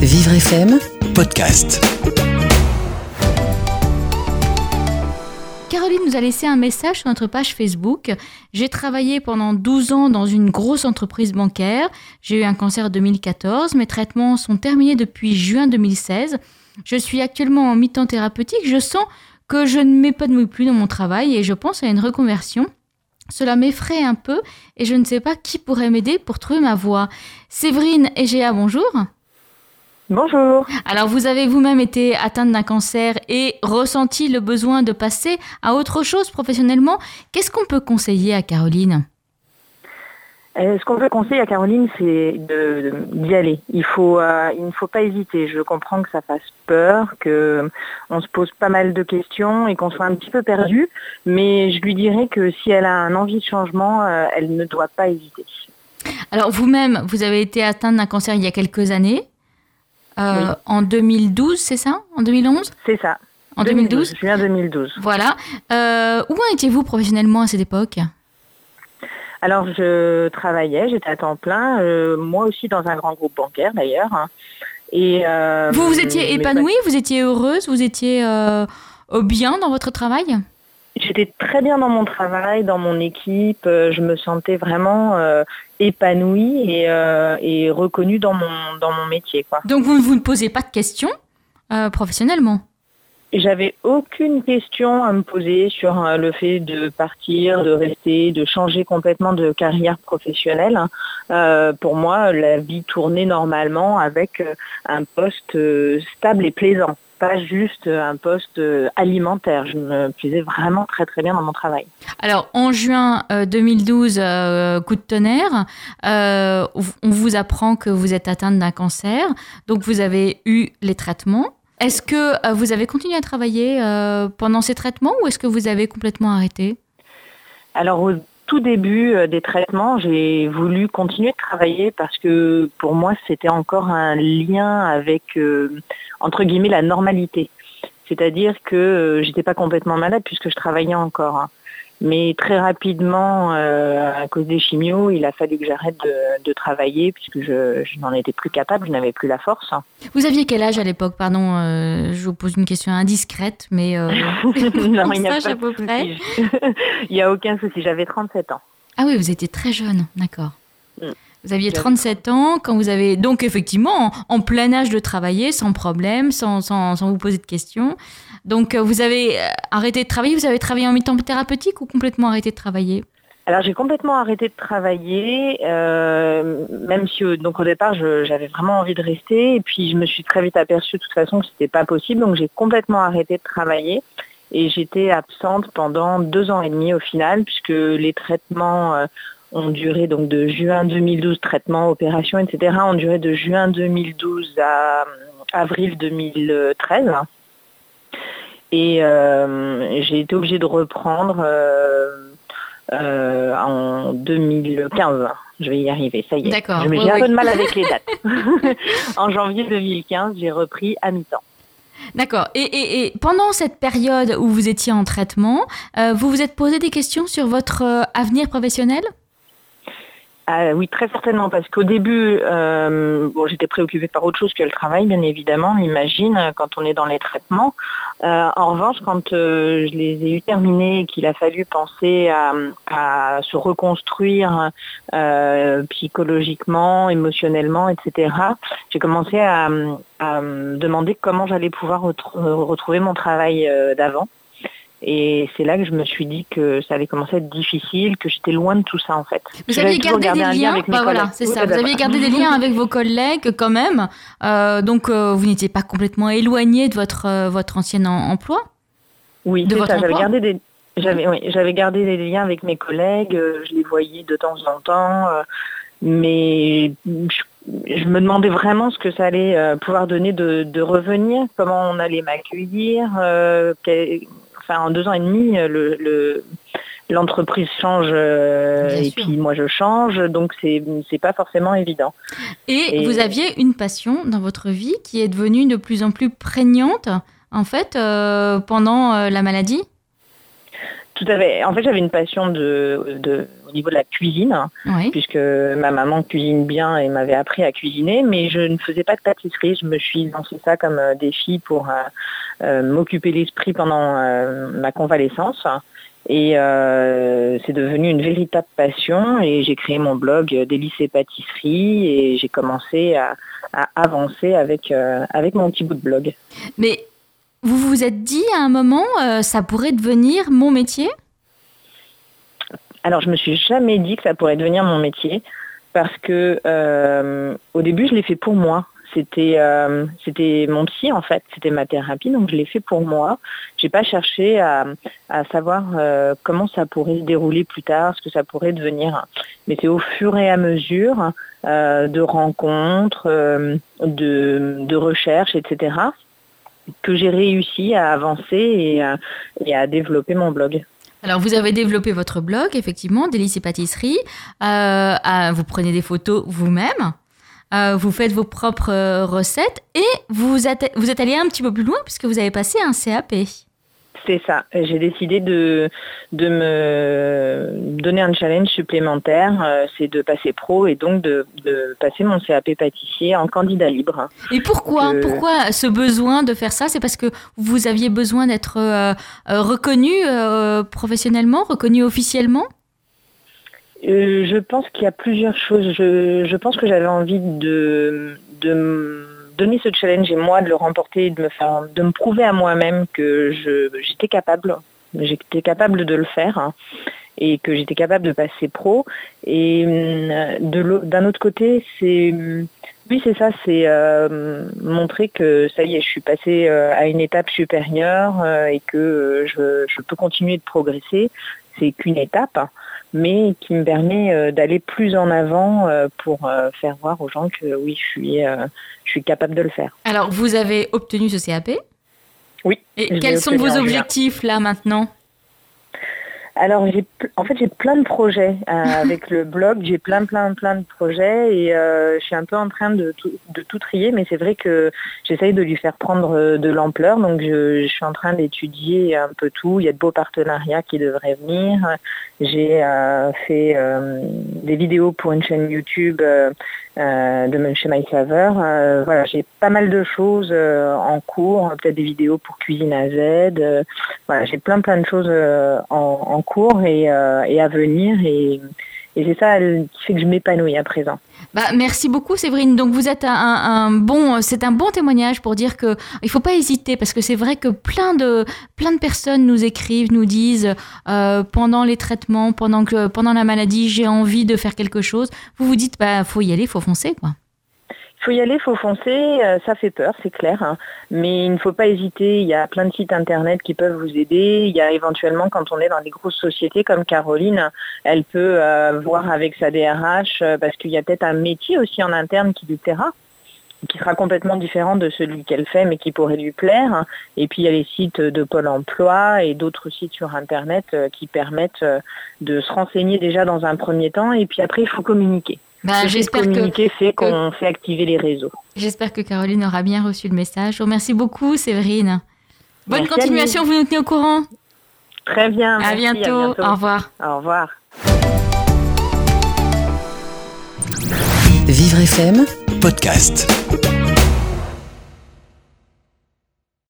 Vivre FM podcast. Caroline nous a laissé un message sur notre page Facebook. J'ai travaillé pendant 12 ans dans une grosse entreprise bancaire. J'ai eu un cancer en 2014. Mes traitements sont terminés depuis juin 2016. Je suis actuellement en mi-temps thérapeutique. Je sens que je ne m'épanouis plus dans mon travail et je pense à une reconversion. Cela m'effraie un peu et je ne sais pas qui pourrait m'aider pour trouver ma voie. Séverine Egea, bonjour. Bonjour. Alors vous avez vous-même été atteinte d'un cancer et ressenti le besoin de passer à autre chose professionnellement. Qu'est-ce qu'on peut conseiller à Caroline? Euh, ce qu'on peut conseiller à Caroline, c'est d'y aller. Il, faut, euh, il ne faut pas hésiter. Je comprends que ça fasse peur, qu'on se pose pas mal de questions et qu'on soit un petit peu perdu. Mais je lui dirais que si elle a un envie de changement, euh, elle ne doit pas hésiter. Alors vous-même, vous avez été atteinte d'un cancer il y a quelques années. Euh, Oui. En 2012, c'est ça? En 2011 C'est ça. En 2012 Juin 2012. Voilà. Euh, où en étiez-vous professionnellement à cette époque? Alors je travaillais, j'étais à temps plein, euh, moi aussi dans un grand groupe bancaire d'ailleurs. hein. Et euh, Vous vous étiez épanouie Vous étiez heureuse Vous étiez euh, bien dans votre travail? J'étais très bien dans mon travail, dans mon équipe. euh, Je me sentais vraiment euh, épanouie et, euh, et reconnue dans mon, dans mon métier. Quoi. Donc vous, vous ne posez pas de questions euh, professionnellement? J'avais aucune question à me poser sur euh, le fait de partir, de rester, de changer complètement de carrière professionnelle. Euh, pour moi, la vie tournait normalement avec euh, un poste euh, stable et plaisant, pas juste un poste alimentaire. Je me plaisais vraiment très très bien dans mon travail. Alors, en juin euh, 2012, euh, coup de tonnerre, euh, on vous apprend que vous êtes atteinte d'un cancer, donc vous avez eu les traitements. Est-ce que euh, vous avez continué à travailler euh, pendant ces traitements ou est-ce que vous avez complètement arrêté? Alors au tout début euh, des traitements, j'ai voulu continuer de travailler parce que pour moi c'était encore un lien avec entre guillemets la normalité. C'est-à-dire que j'étais pas complètement malade puisque je travaillais encore. Mais très rapidement, euh, à cause des chimios, il a fallu que j'arrête de, de travailler puisque je, je n'en étais plus capable, je n'avais plus la force. Vous aviez quel âge à l'époque Pardon, euh, je vous pose une question indiscrète, mais euh, non, on il n'y a sache pas à de peu près. souci. il n'y a aucun souci. J'avais 37 ans. Ah oui, vous étiez très jeune, d'accord. Mm. Vous aviez J'avais- 37 ans quand vous avez donc effectivement en, en plein âge de travailler sans problème, sans, sans, sans vous poser de questions. Donc euh, vous avez euh, arrêté de travailler, vous avez travaillé en mi-temps thérapeutique ou complètement arrêté de travailler? Alors j'ai complètement arrêté de travailler, euh, même si donc au départ j'avais vraiment envie de rester, et puis je me suis très vite aperçue de toute façon que c'était pas possible, donc j'ai complètement arrêté de travailler et j'étais absente pendant deux ans et demi au final, puisque les traitements euh, ont duré donc de juin 2012, traitement, opération, etc., ont duré de juin 2012 à euh, avril 2013. Et euh, j'ai été obligée de reprendre euh, euh, en 2015. Je vais y arriver, ça y est. D'accord. Ouais, J'ai un ouais. peu de mal avec les dates. en janvier 2015, j'ai repris à mi-temps. D'accord. Et, et- et pendant cette période où vous étiez en traitement, euh, vous vous êtes posé des questions sur votre euh, avenir professionnel? Ah oui, très certainement, parce qu'au début, euh, bon, j'étais préoccupée par autre chose que le travail, bien évidemment, on imagine, euh, quand on est dans les traitements. Euh, en revanche, quand je les ai eu terminés et qu'il a fallu penser à, se reconstruire psychologiquement, émotionnellement, etc., j'ai commencé à, à me demander comment j'allais pouvoir retr- retrouver mon travail d'avant. Et c'est là que je me suis dit que ça allait commencer à être difficile, que j'étais loin de tout ça en fait. Vous aviez gardé des lien liens, avec mes voilà, collègues. c'est Oui, ça. bah Vous aviez voilà. gardé des liens avec vos collègues quand même, Euh, donc euh, vous n'étiez pas complètement éloigné de votre euh, votre ancien en- emploi. Oui, de votre ça. J'avais emploi gardé des j'avais oui, j'avais gardé des liens avec mes collègues, je les voyais de temps en temps, mais je, je me demandais vraiment ce que ça allait pouvoir donner de, de revenir, comment on allait m'accueillir. euh, enfin, en deux ans et demi, euh, le, le- l'entreprise change euh, et sûr. puis moi je change, donc c'est c'est pas forcément évident. Et, Et- vous aviez une passion dans votre vie qui est devenue de plus en plus prégnante, en fait, euh, pendant euh, la maladie? Tout à fait. En fait, j'avais une passion de, de, au niveau de la cuisine, puisque ma maman cuisine bien et m'avait appris à cuisiner, mais je ne faisais pas de pâtisserie. Je me suis lancé ça comme euh, défi pour euh, euh, m'occuper l'esprit pendant ma convalescence. Et c'est devenu une véritable passion et j'ai créé mon blog Délices et pâtisseries et j'ai commencé à, à, avancer avec, avec mon petit bout de blog. Mais vous vous êtes dit à un moment, ça pourrait devenir mon métier? Alors, je me suis jamais dit que ça pourrait devenir mon métier parce que euh, au début, je l'ai fait pour moi. C'était euh, c'était mon psy en fait, c'était ma thérapie, donc je l'ai fait pour moi. J'ai pas cherché à, savoir euh, comment ça pourrait se dérouler plus tard, ce que ça pourrait devenir. Mais c'est au fur et à mesure de rencontres, de recherches, etc., que j'ai réussi à avancer et à développer mon blog. Alors, vous avez développé votre blog, effectivement, Délices et pâtisseries. Euh, vous prenez des photos vous-même. Euh, vous faites vos propres euh, recettes et vous êtes allé un petit peu plus loin puisque vous avez passé un CAP. C'est ça. J'ai décidé de, de me donner un challenge supplémentaire, euh, c'est de passer pro et donc de, passer mon CAP pâtissier en candidat libre. Et pourquoi euh, Pourquoi ce besoin de faire ça? C'est parce que vous aviez besoin d'être euh, reconnu professionnellement, reconnu officiellement? Je pense qu'il y a plusieurs choses. Je, pense que j'avais envie de, de donner ce challenge et moi de le remporter, de me faire, de me prouver à moi-même que j'étais capable, j'étais capable de le faire hein, et que j'étais capable de passer pro. Et hum, d'un autre côté, c'est oui, c'est ça, c'est euh, montrer que ça y est, je suis passée euh, à une étape supérieure euh, et que je, peux continuer de progresser. C'est qu'une étape mais qui me permet euh, d'aller plus en avant euh, pour euh, faire voir aux gens que oui, je suis, je suis capable de le faire. Alors, vous avez obtenu ce CAP Oui. Et quels sont vos objectifs là maintenant? Alors, en fait, j'ai plein de projets avec le blog. J'ai plein, plein, plein de projets et je suis un peu en train de tout, de tout trier, mais c'est vrai que j'essaye de lui faire prendre de l'ampleur. Donc, je, je, suis en train d'étudier un peu tout. Il y a de beaux partenariats qui devraient venir. J'ai euh, fait euh, des vidéos pour une chaîne YouTube euh, de chez My voilà, j'ai pas mal de choses en cours, peut-être des vidéos pour cuisine à Z. voilà, j'ai plein plein de choses en, cours et, et, à venir et et c'est ça qui fait que je m'épanouis à présent. Bah, merci beaucoup Séverine. Donc vous êtes un, bon, c'est un bon témoignage pour dire que il faut pas hésiter parce que c'est vrai que plein de plein de personnes nous écrivent, nous disent euh, pendant les traitements, pendant que pendant la maladie, j'ai envie de faire quelque chose. Vous vous dites bah faut y aller, faut foncer quoi. Faut y aller, faut foncer, euh, ça fait peur, c'est clair, hein. mais il ne faut pas hésiter, il y a plein de sites internet qui peuvent vous aider, il y a éventuellement quand on est dans des grosses sociétés comme Caroline, elle peut euh, voir avec sa DRH euh, parce qu'il y a peut-être un métier aussi en interne qui lui plaira qui sera complètement différent de celui qu'elle fait, mais qui pourrait lui plaire. Et puis il y a les sites de Pôle Emploi et d'autres sites sur Internet qui permettent de se renseigner déjà dans un premier temps, et puis après il faut communiquer. Bah, j'espère que fait qu'on fait activer les réseaux. J'espère que Caroline aura bien reçu le message. Je vous remercie beaucoup, Séverine. Bonne continuation, vous nous tenez au courant. Très bien. à, bientôt. Au revoir. Au revoir. Vivre FM podcast.